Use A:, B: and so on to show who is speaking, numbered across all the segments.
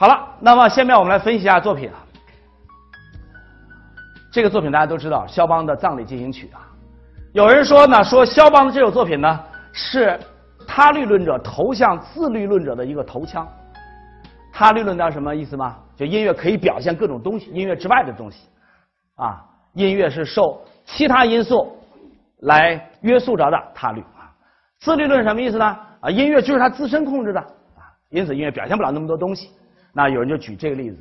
A: 好了，那么下面我们来分析一下作品啊。这个作品大家都知道，肖邦的《葬礼进行曲》啊。有人说呢，说肖邦的这首作品呢是他律论者投向自律论者的一个头枪。他律论到什么意思吗？就音乐可以表现各种东西，音乐之外的东西啊。音乐是受其他因素来约束着的，他律啊。自律论什么意思呢？啊，音乐就是他自身控制的啊，因此音乐表现不了那么多东西。那有人就举这个例子，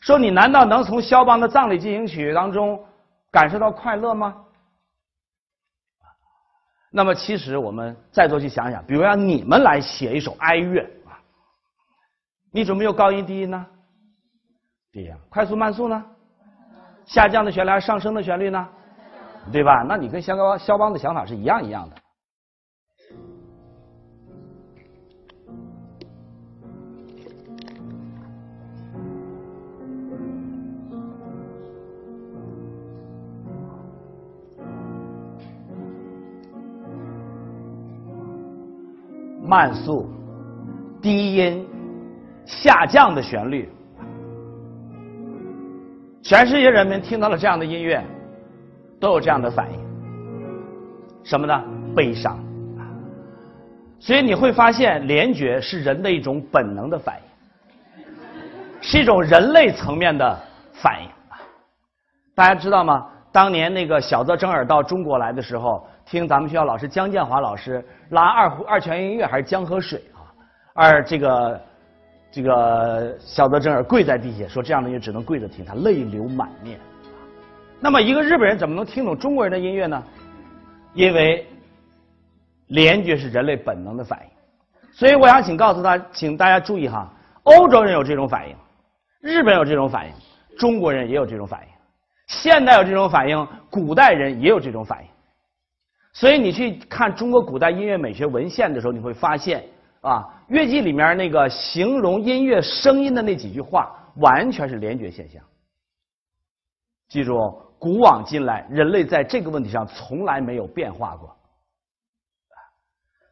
A: 说你难道能从肖邦的《葬礼进行曲》当中感受到快乐吗？那么其实我们再多去想想，比如让你们来写一首哀乐啊，你准备有高音低音呢？低音，快速慢速呢？下降的旋律还是上升的旋律呢？对吧？那你跟肖邦肖邦的想法是一样一样的。慢速、低音、下降的旋律，全世界人民听到了这样的音乐，都有这样的反应，什么呢？悲伤。所以你会发现，联觉是人的一种本能的反应，是一种人类层面的反应。大家知道吗？当年那个小泽征尔到中国来的时候。听咱们学校老师江建华老师拉二胡二泉映月还是江河水啊？而这个这个小泽征尔跪在地下说这样的音乐只能跪着听，他泪流满面。那么一个日本人怎么能听懂中国人的音乐呢？因为联觉是人类本能的反应，所以我想请告诉他，请大家注意哈，欧洲人有这种反应，日本有这种反应，中国人也有这种反应，现代有这种反应，古代人也有这种反应。所以你去看中国古代音乐美学文献的时候，你会发现啊，乐记里面那个形容音乐声音的那几句话，完全是联觉现象。记住，古往今来，人类在这个问题上从来没有变化过。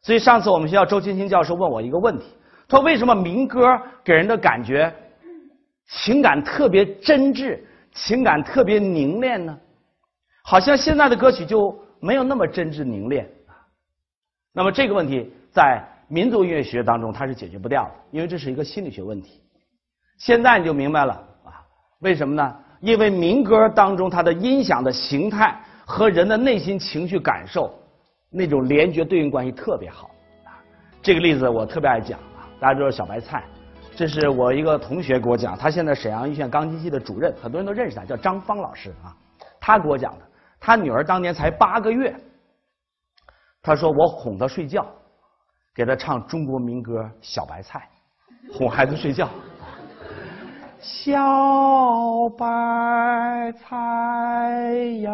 A: 所以上次我们学校周青青教授问我一个问题，他说为什么民歌给人的感觉情感特别真挚，情感特别凝练呢？好像现在的歌曲就。没有那么真挚凝练啊，那么这个问题在民族音乐学当中它是解决不掉的，因为这是一个心理学问题。现在你就明白了啊，为什么呢？因为民歌当中它的音响的形态和人的内心情绪感受那种联觉对应关系特别好啊。这个例子我特别爱讲啊，大家知道小白菜，这是我一个同学给我讲，他现在沈阳医院钢琴系的主任，很多人都认识他，叫张芳老师啊，他给我讲的。他女儿当年才八个月，他说我哄她睡觉，给她唱中国民歌《小白菜》，哄孩子睡觉。小白菜呀，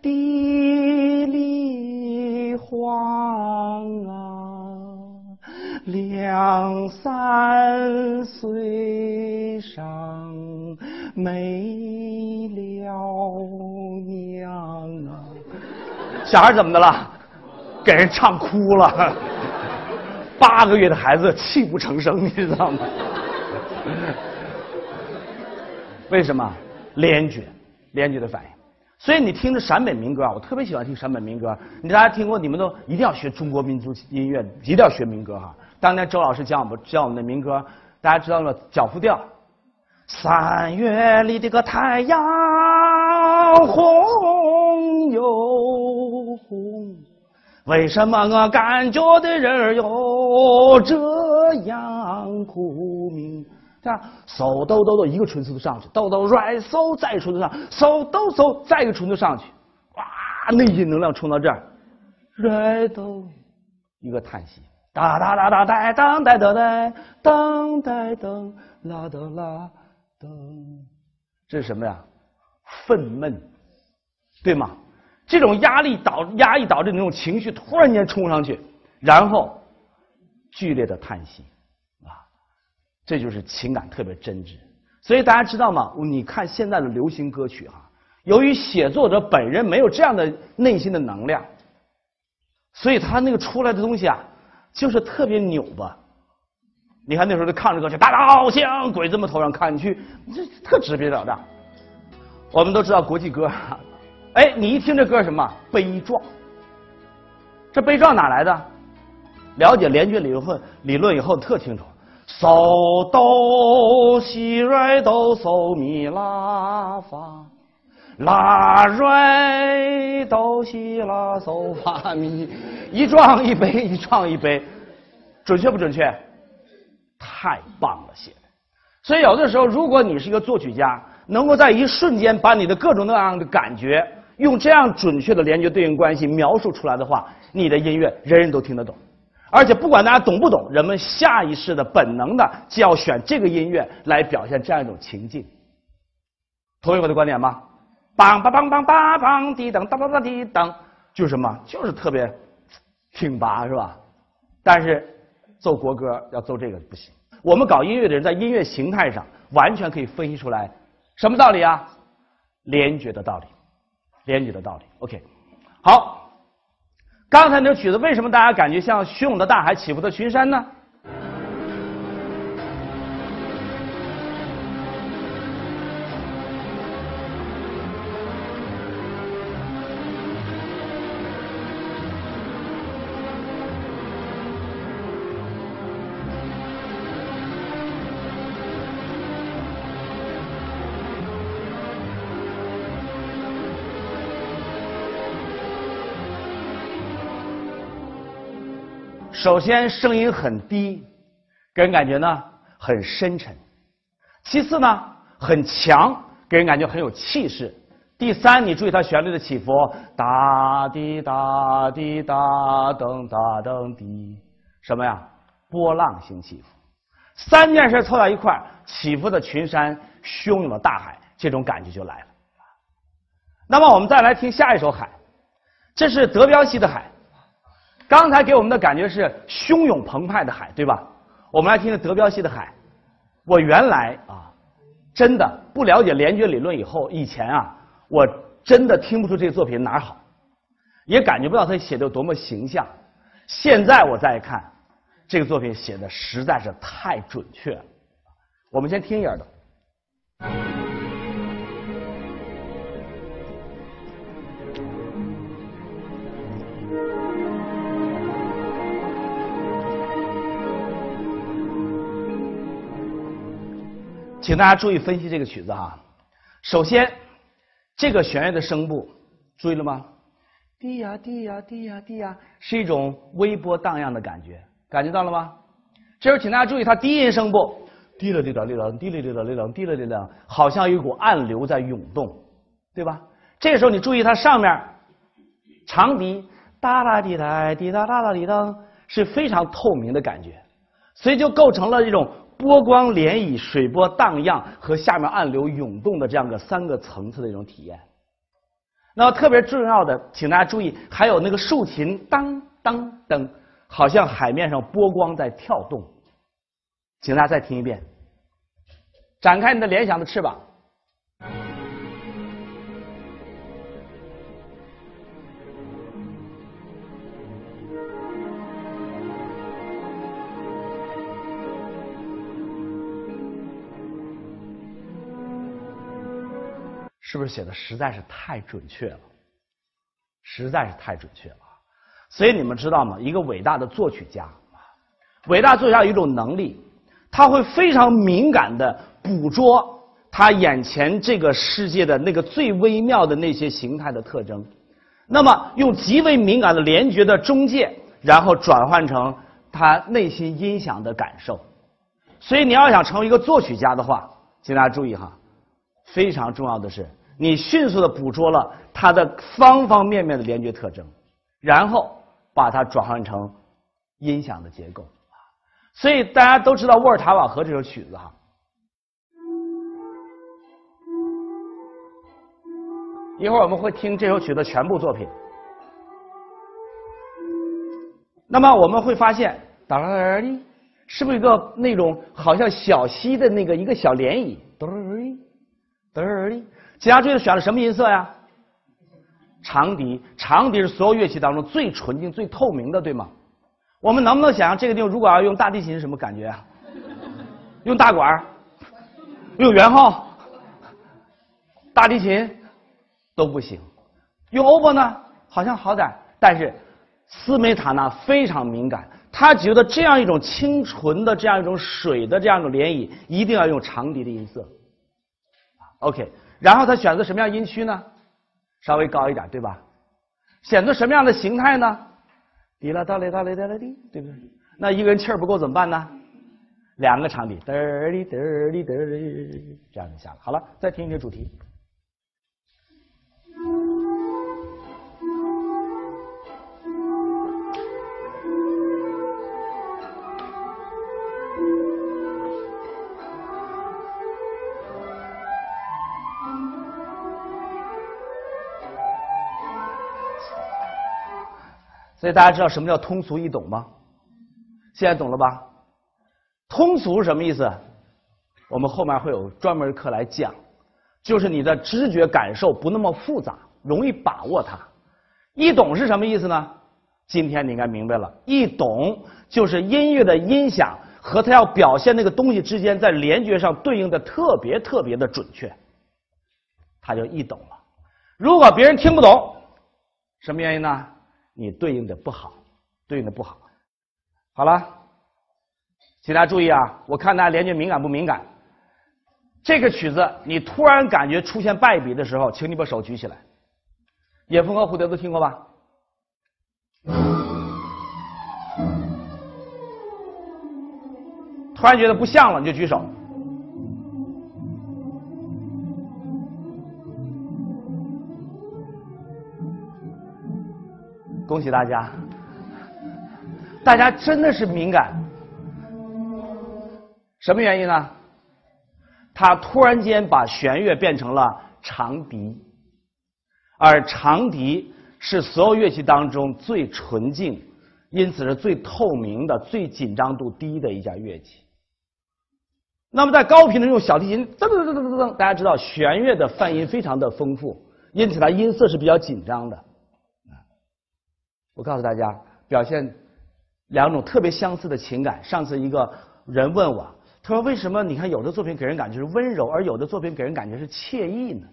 A: 地里黄啊，两三岁上没小孩怎么的了？给人唱哭了。八个月的孩子泣不成声，你知道吗？为什么？联觉，联觉的反应。所以你听着陕北民歌啊，我特别喜欢听陕北民歌。你大家听过？你们都一定要学中国民族音乐，一定要学民歌哈。当年周老师教我们教我们的民歌，大家知道了脚夫调。三月里的个太阳红又红，为什么我感觉的人儿有这样苦命？看，嗖哆哆哆，一个唇子都上去，哆哆来嗖，再一个唇子上，嗖哆嗖，再一个唇子上去，哇，内心能量冲到这儿，来哆，一个叹息，哒哒哒哒哒当哒哒哒当哒当啦哒啦。噔，这是什么呀？愤懑，对吗？这种压力导压抑导致那种情绪突然间冲上去，然后剧烈的叹息，啊，这就是情感特别真挚。所以大家知道吗？你看现在的流行歌曲哈，由于写作者本人没有这样的内心的能量，所以他那个出来的东西啊，就是特别扭巴。你看那时候的抗日歌曲，大刀向鬼子们头上砍去，这特直截了当。我们都知道国际歌，哎，你一听这歌什么悲壮？这悲壮哪来的？了解联军理论理论以后特清楚。嗦哆西来哆嗦咪拉发，拉来哆西拉嗦发咪，一壮一悲，一壮一悲，准确不准确？太棒了，写的。所以有的时候，如果你是一个作曲家，能够在一瞬间把你的各种各样的感觉，用这样准确的连接对应关系描述出来的话，你的音乐人人都听得懂。而且不管大家懂不懂，人们下意识的、本能的就要选这个音乐来表现这样一种情境。同意我的观点吗？梆梆梆梆梆梆滴噔当当当滴噔，就是什么？就是特别挺拔，是吧？但是奏国歌要奏这个不行。我们搞音乐的人在音乐形态上完全可以分析出来什么道理啊？联觉的道理，编辑的道理。OK，好。刚才那曲子为什么大家感觉像汹涌的大海、起伏的群山呢？首先，声音很低，给人感觉呢很深沉；其次呢，很强，给人感觉很有气势；第三，你注意它旋律的起伏，哒滴哒滴哒噔哒噔滴，什么呀？波浪形起伏。三件事凑到一块，起伏的群山，汹涌的大海，这种感觉就来了。那么，我们再来听下一首《海》，这是德彪西的《海》。刚才给我们的感觉是汹涌澎湃的海，对吧？我们来听听德彪西的海。我原来啊，真的不了解联觉理论以后，以前啊，我真的听不出这个作品哪儿好，也感觉不到他写的有多么形象。现在我再看，这个作品写的实在是太准确了。我们先听一耳朵。请大家注意分析这个曲子哈。首先，这个弦乐的声部，注意了吗？滴呀滴呀滴呀滴呀，是一种微波荡漾的感觉，感觉到了吗？这时候，请大家注意它低音声部，滴了滴了滴了滴了滴了滴了滴了滴了，好像有一股暗流在涌动，对吧？这时候，你注意它上面长笛哒啦滴哒滴哒哒哒滴噔，是非常透明的感觉，所以就构成了一种。波光涟漪、水波荡漾和下面暗流涌动的这样的三个层次的一种体验。那么特别重要的，请大家注意，还有那个竖琴当当当，好像海面上波光在跳动。请大家再听一遍，展开你的联想的翅膀。是不是写的实在是太准确了？实在是太准确了。所以你们知道吗？一个伟大的作曲家，伟大作曲家有一种能力，他会非常敏感的捕捉他眼前这个世界的那个最微妙的那些形态的特征，那么用极为敏感的联觉的中介，然后转换成他内心音响的感受。所以你要想成为一个作曲家的话，请大家注意哈，非常重要的是。你迅速的捕捉了它的方方面面的联觉特征，然后把它转换成音响的结构。所以大家都知道《沃尔塔瓦河》这首曲子哈。一会儿我们会听这首曲的全部作品。那么我们会发现，哒啦啦哩，是不是一个那种好像小溪的那个一个小涟漪？哒啦啦哩，哒啦啦哩。其他注意选了什么音色呀？长笛，长笛是所有乐器当中最纯净、最透明的，对吗？我们能不能想象这个地方如果要用大提琴是什么感觉啊？用大管用圆号，大提琴都不行。用欧波呢，好像好点但是斯梅塔纳非常敏感，他觉得这样一种清纯的、这样一种水的这样一种涟漪，一定要用长笛的音色。OK，然后他选择什么样音区呢？稍微高一点，对吧？选择什么样的形态呢？滴啦哒嘞哒嘞哒嘞滴，对不对？那一个人气儿不够怎么办呢？两个长笛，嘚儿哩嘚儿哩嘚儿哩，这样就下了。好了，再听一个主题。所以大家知道什么叫通俗易懂吗？现在懂了吧？通俗什么意思？我们后面会有专门课来讲，就是你的知觉感受不那么复杂，容易把握它。易懂是什么意思呢？今天你应该明白了，易懂就是音乐的音响和它要表现那个东西之间在联觉上对应的特别特别的准确，它就易懂了。如果别人听不懂，什么原因呢？你对应的不好，对应的不好。好了，请大家注意啊！我看大家联觉敏感不敏感？这个曲子你突然感觉出现败笔的时候，请你把手举起来。野蜂和蝴蝶都听过吧？突然觉得不像了，你就举手。恭喜大家！大家真的是敏感，什么原因呢？他突然间把弦乐变成了长笛，而长笛是所有乐器当中最纯净，因此是最透明的、最紧张度低的一件乐器。那么在高频的用小提琴，噔噔噔噔噔噔，大家知道弦乐的泛音非常的丰富，因此它音色是比较紧张的。我告诉大家，表现两种特别相似的情感。上次一个人问我，他说：“为什么你看有的作品给人感觉是温柔，而有的作品给人感觉是惬意呢？”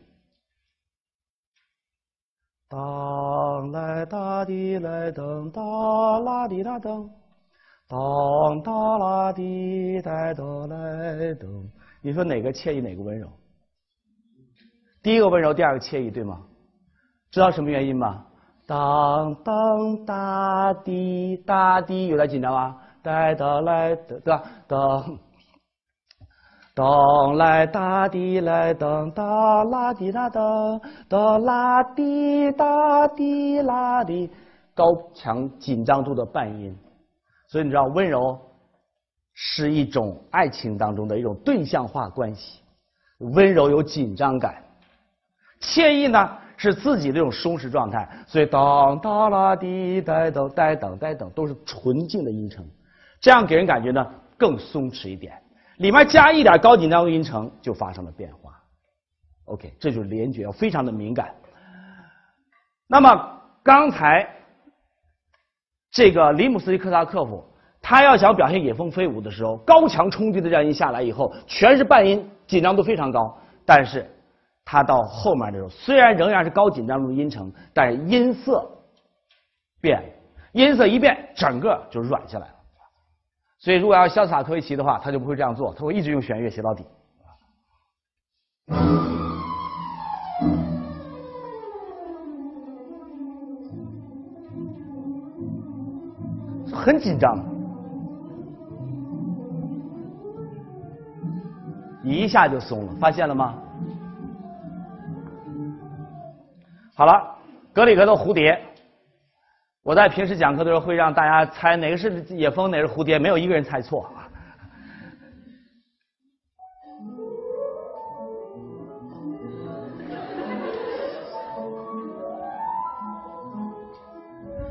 A: 当来哒滴来噔哒啦滴哒噔，当哒啦滴哒哒来噔。你说哪个惬意，哪个温柔？第一个温柔，第二个惬意，对吗？知道什么原因吗？当当哒滴哒滴，有点紧张吗？哒哒来的对吧？当当来哒滴来当哒啦滴啦当哒啦滴哒滴啦滴，高强紧张度的半音。所以你知道，温柔是一种爱情当中的一种对象化关系，温柔有紧张感，惬意呢？是自己这种松弛状态，所以当哒啦滴呆等呆等呆等都是纯净的音程，这样给人感觉呢更松弛一点。里面加一点高紧张的音程，就发生了变化。OK，这就是联觉，非常的敏感。那么刚才这个里姆斯基科萨克夫，他要想表现野蜂飞舞的时候，高强冲击的这样音下来以后，全是半音，紧张度非常高，但是。它到后面的时候，虽然仍然是高紧张度的音程，但是音色变，音色一变，整个就软下来了。所以，如果要潇洒科维奇的话，他就不会这样做，他会一直用弦乐写到底。很紧张，一下就松了，发现了吗？好了，格里格的蝴蝶，我在平时讲课的时候会让大家猜哪个是野蜂，哪个是蝴蝶，没有一个人猜错。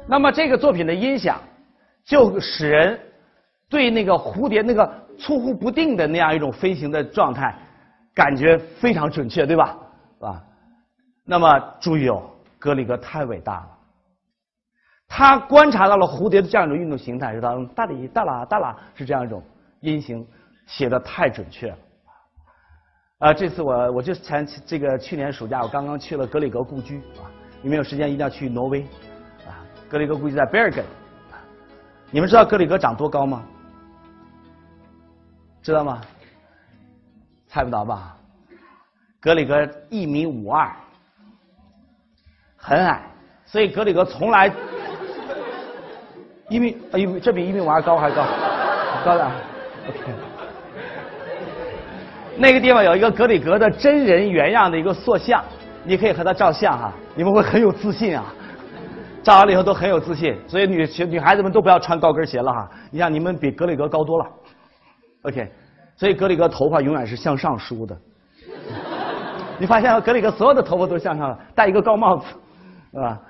A: 那么这个作品的音响，就使人对那个蝴蝶那个出乎不定的那样一种飞行的状态，感觉非常准确，对吧？啊。那么注意哦，格里格太伟大了，他观察到了蝴蝶的这样一种运动形态，是当哒哩哒啦哒啦是这样一种音型，写的太准确了。啊，这次我我就前这个去年暑假我刚刚去了格里格故居啊，你们有时间一定要去挪威啊，格里格故居在 Bergen。你们知道格里格长多高吗？知道吗？猜不到吧？格里格一米五二，很矮，所以格里格从来一米一米，这比一米五二高还高，高点。OK，那个地方有一个格里格的真人原样的一个塑像，你可以和他照相哈，你们会很有自信啊。照完了以后都很有自信，所以女女孩子们都不要穿高跟鞋了哈。你想你们比格里格高多了，OK，所以格里格头发永远是向上梳的。你发现格里格所有的头发都向上了，戴一个高帽子，是吧？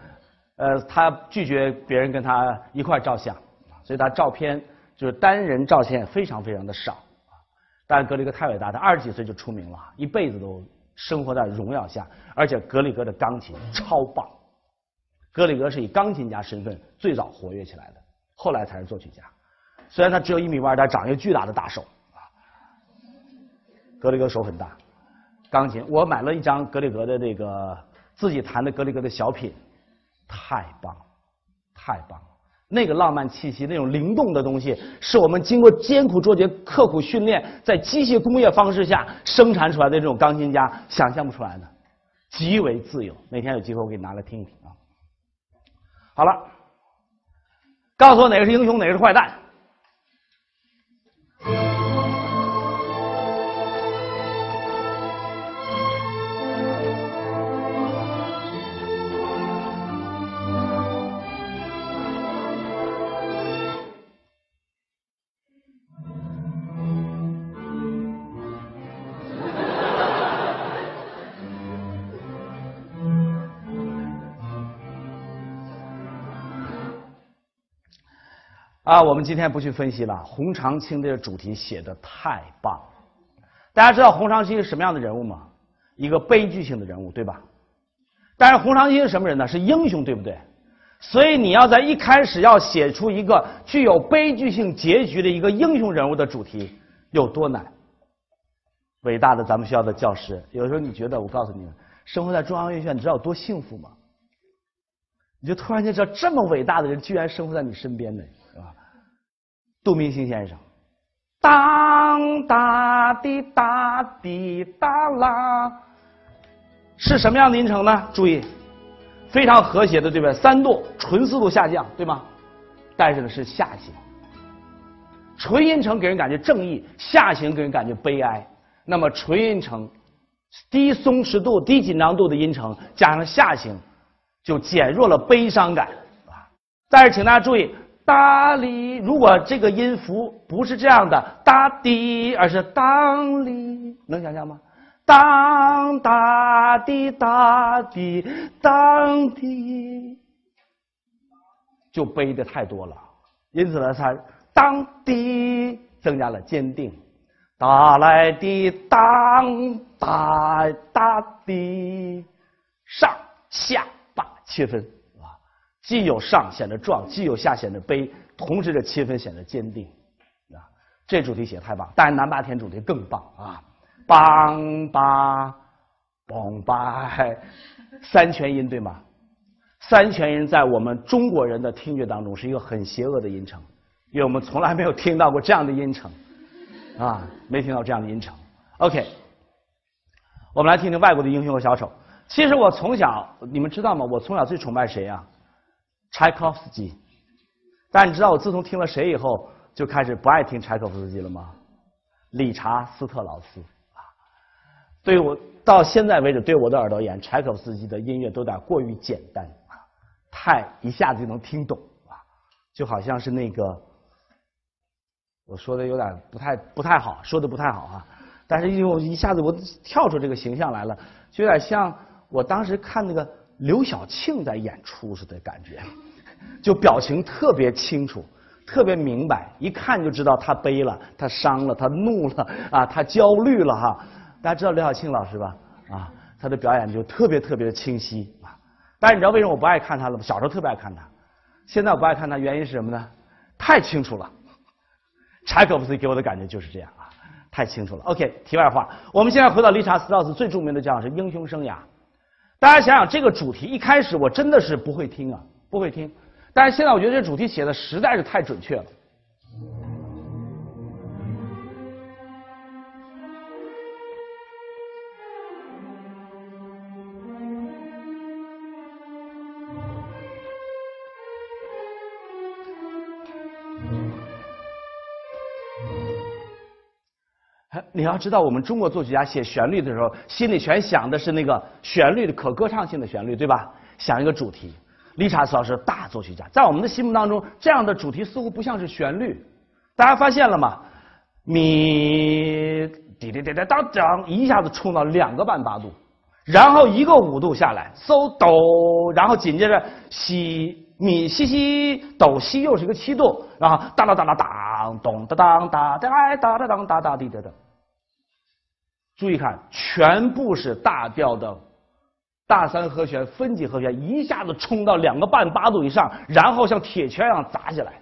A: 呃，他拒绝别人跟他一块照相，所以他照片就是单人照片非常非常的少。但是格里格太伟大，他二十几岁就出名了，一辈子都生活在荣耀下，而且格里格的钢琴超棒。格里格是以钢琴家身份最早活跃起来的，后来才是作曲家。虽然他只有一米二，但长一个巨大的大手啊。格里格手很大。钢琴，我买了一张格里格的这个自己弹的格里格的小品，太棒，太棒了！那个浪漫气息，那种灵动的东西，是我们经过艰苦卓绝、刻苦训练，在机械工业方式下生产出来的这种钢琴家想象不出来的，极为自由。哪天有机会我给你拿来听一听啊！好了，告诉我哪个是英雄，哪个是坏蛋。啊，我们今天不去分析了。洪长青这个主题写的太棒，大家知道洪长青是什么样的人物吗？一个悲剧性的人物，对吧？但是洪长青是什么人呢？是英雄，对不对？所以你要在一开始要写出一个具有悲剧性结局的一个英雄人物的主题，有多难？伟大的咱们学校的教师，有时候你觉得，我告诉你们，生活在中央音乐学院，你知道有多幸福吗？你就突然间知道，这么伟大的人居然生活在你身边呢。杜明星先生，当哒滴哒滴哒啦，是什么样的音程呢？注意，非常和谐的，对不对？三度，纯四度下降，对吗？但是呢是下行，纯音程给人感觉正义，下行给人感觉悲哀。那么纯音程，低松弛度、低紧张度的音程加上下行，就减弱了悲伤感啊。但是请大家注意。哒哩，如果这个音符不是这样的哒滴，而是当哩，能想象吗？当哒滴哒滴当滴，就背的太多了。因此呢，它当滴增加了坚定，哒来滴当哒哒滴上下把切分。既有上显得壮，既有下显得悲，同时这七分显得坚定，啊，这主题写的太棒。当然南八天主题更棒啊，梆巴梆巴，三全音对吗？三全音在我们中国人的听觉当中是一个很邪恶的音程，因为我们从来没有听到过这样的音程，啊，没听到这样的音程。OK，我们来听听外国的英雄和小丑。其实我从小，你们知道吗？我从小最崇拜谁啊？柴可夫斯基，但你知道我自从听了谁以后就开始不爱听柴可夫斯基了吗？理查斯特劳斯啊，对我到现在为止对我的耳朵眼，柴可夫斯基的音乐都有点过于简单啊，太一下子就能听懂啊，就好像是那个我说的有点不太不太好，说的不太好啊，但是因为我一下子我跳出这个形象来了，就有点像我当时看那个。刘晓庆在演出似的感觉，就表情特别清楚，特别明白，一看就知道他悲了，他伤了，他怒了啊，他焦虑了哈。大家知道刘晓庆老师吧？啊，他的表演就特别特别的清晰啊。但是你知道为什么我不爱看他了吗？小时候特别爱看他，现在我不爱看他，原因是什么呢？太清楚了。柴可夫斯基给我的感觉就是这样啊，太清楚了。OK，题外话，我们现在回到理查斯特劳斯最著名的讲是英雄生涯。大家想想这个主题，一开始我真的是不会听啊，不会听。但是现在我觉得这主题写的实在是太准确了。你要知道我们中国作曲家写旋律的时候，心里全想的是那个旋律的，可歌唱性的旋律，对吧？想一个主题，理查斯老师大作曲家，在我们的心目当中，这样的主题似乎不像是旋律。大家发现了吗？咪，滴滴，当当，一下子冲到两个半八度，然后一个五度下来，嗖，抖，然后紧接着，西，咪，西西，抖西，又是一个七度，然后哒哒哒哒哒咚哒哒哒哒哒哒哒哒哒。注意看，全部是大调的大三和弦、分解和弦，一下子冲到两个半八度以上，然后像铁拳一样砸下来。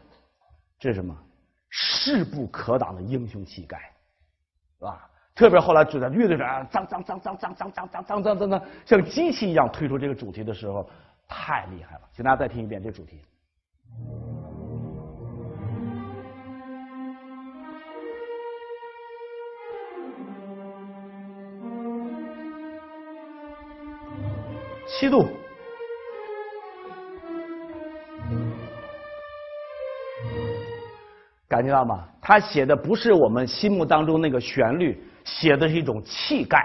A: 这是什么？势不可挡的英雄气概，是吧？特别后来主在乐队上，脏脏脏脏脏脏脏脏脏脏脏，像机器一样推出这个主题的时候，太厉害了。请大家再听一遍这主题。七度，感觉到吗？他写的不是我们心目当中那个旋律，写的是一种气概，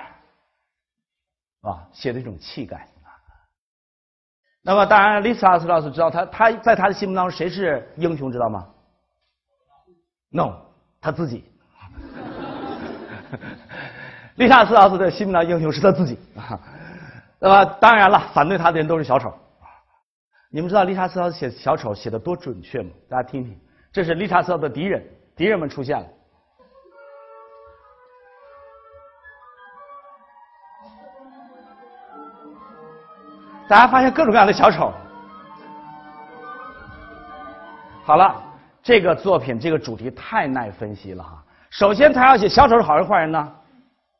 A: 啊，写的一种气概。那么，当然，丽萨斯老师知道他他在他的心目当中谁是英雄，知道吗？No，他自己。丽萨斯老师的心目当中英雄是他自己啊。那么当然了，反对他的人都是小丑。你们知道理查斯特写小丑写的多准确吗？大家听听，这是理查斯特的敌人，敌人们出现了。大家发现各种各样的小丑。好了，这个作品这个主题太耐分析了哈。首先，他要写小丑是好人坏人呢？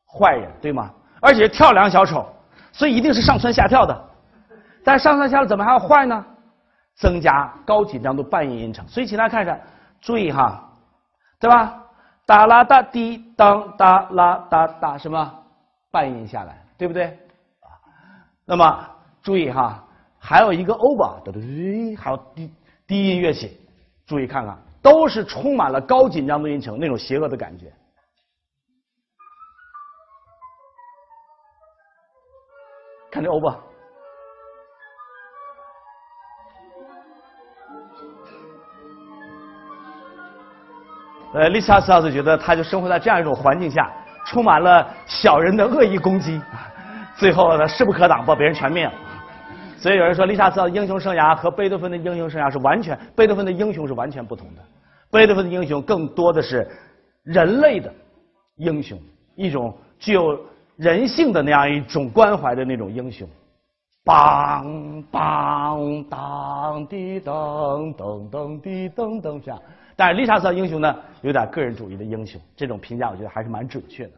A: 坏人，对吗？而且跳梁小丑。所以一定是上蹿下跳的，但上蹿下跳怎么还要坏呢？增加高紧张度半音音程。所以请大家看着，注意哈，对吧？哒啦哒滴当哒啦哒哒什么半音下来，对不对？那么注意哈，还有一个 over，哒哒，还有低低音乐器，注意看看，都是充满了高紧张的音程，那种邪恶的感觉。看这欧巴，呃，丽莎斯老师觉得他就生活在这样一种环境下，充满了小人的恶意攻击，最后呢势不可挡，把别人全灭了。所以有人说，丽莎斯的英雄生涯和贝多芬的英雄生涯是完全，贝多芬的英雄是完全不同的。贝多芬的英雄更多的是人类的英雄，一种具有。人性的那样一种关怀的那种英雄，梆梆当滴噔噔噔滴噔噔这样，但是丽莎算英雄呢，有点个人主义的英雄，这种评价我觉得还是蛮准确的啊。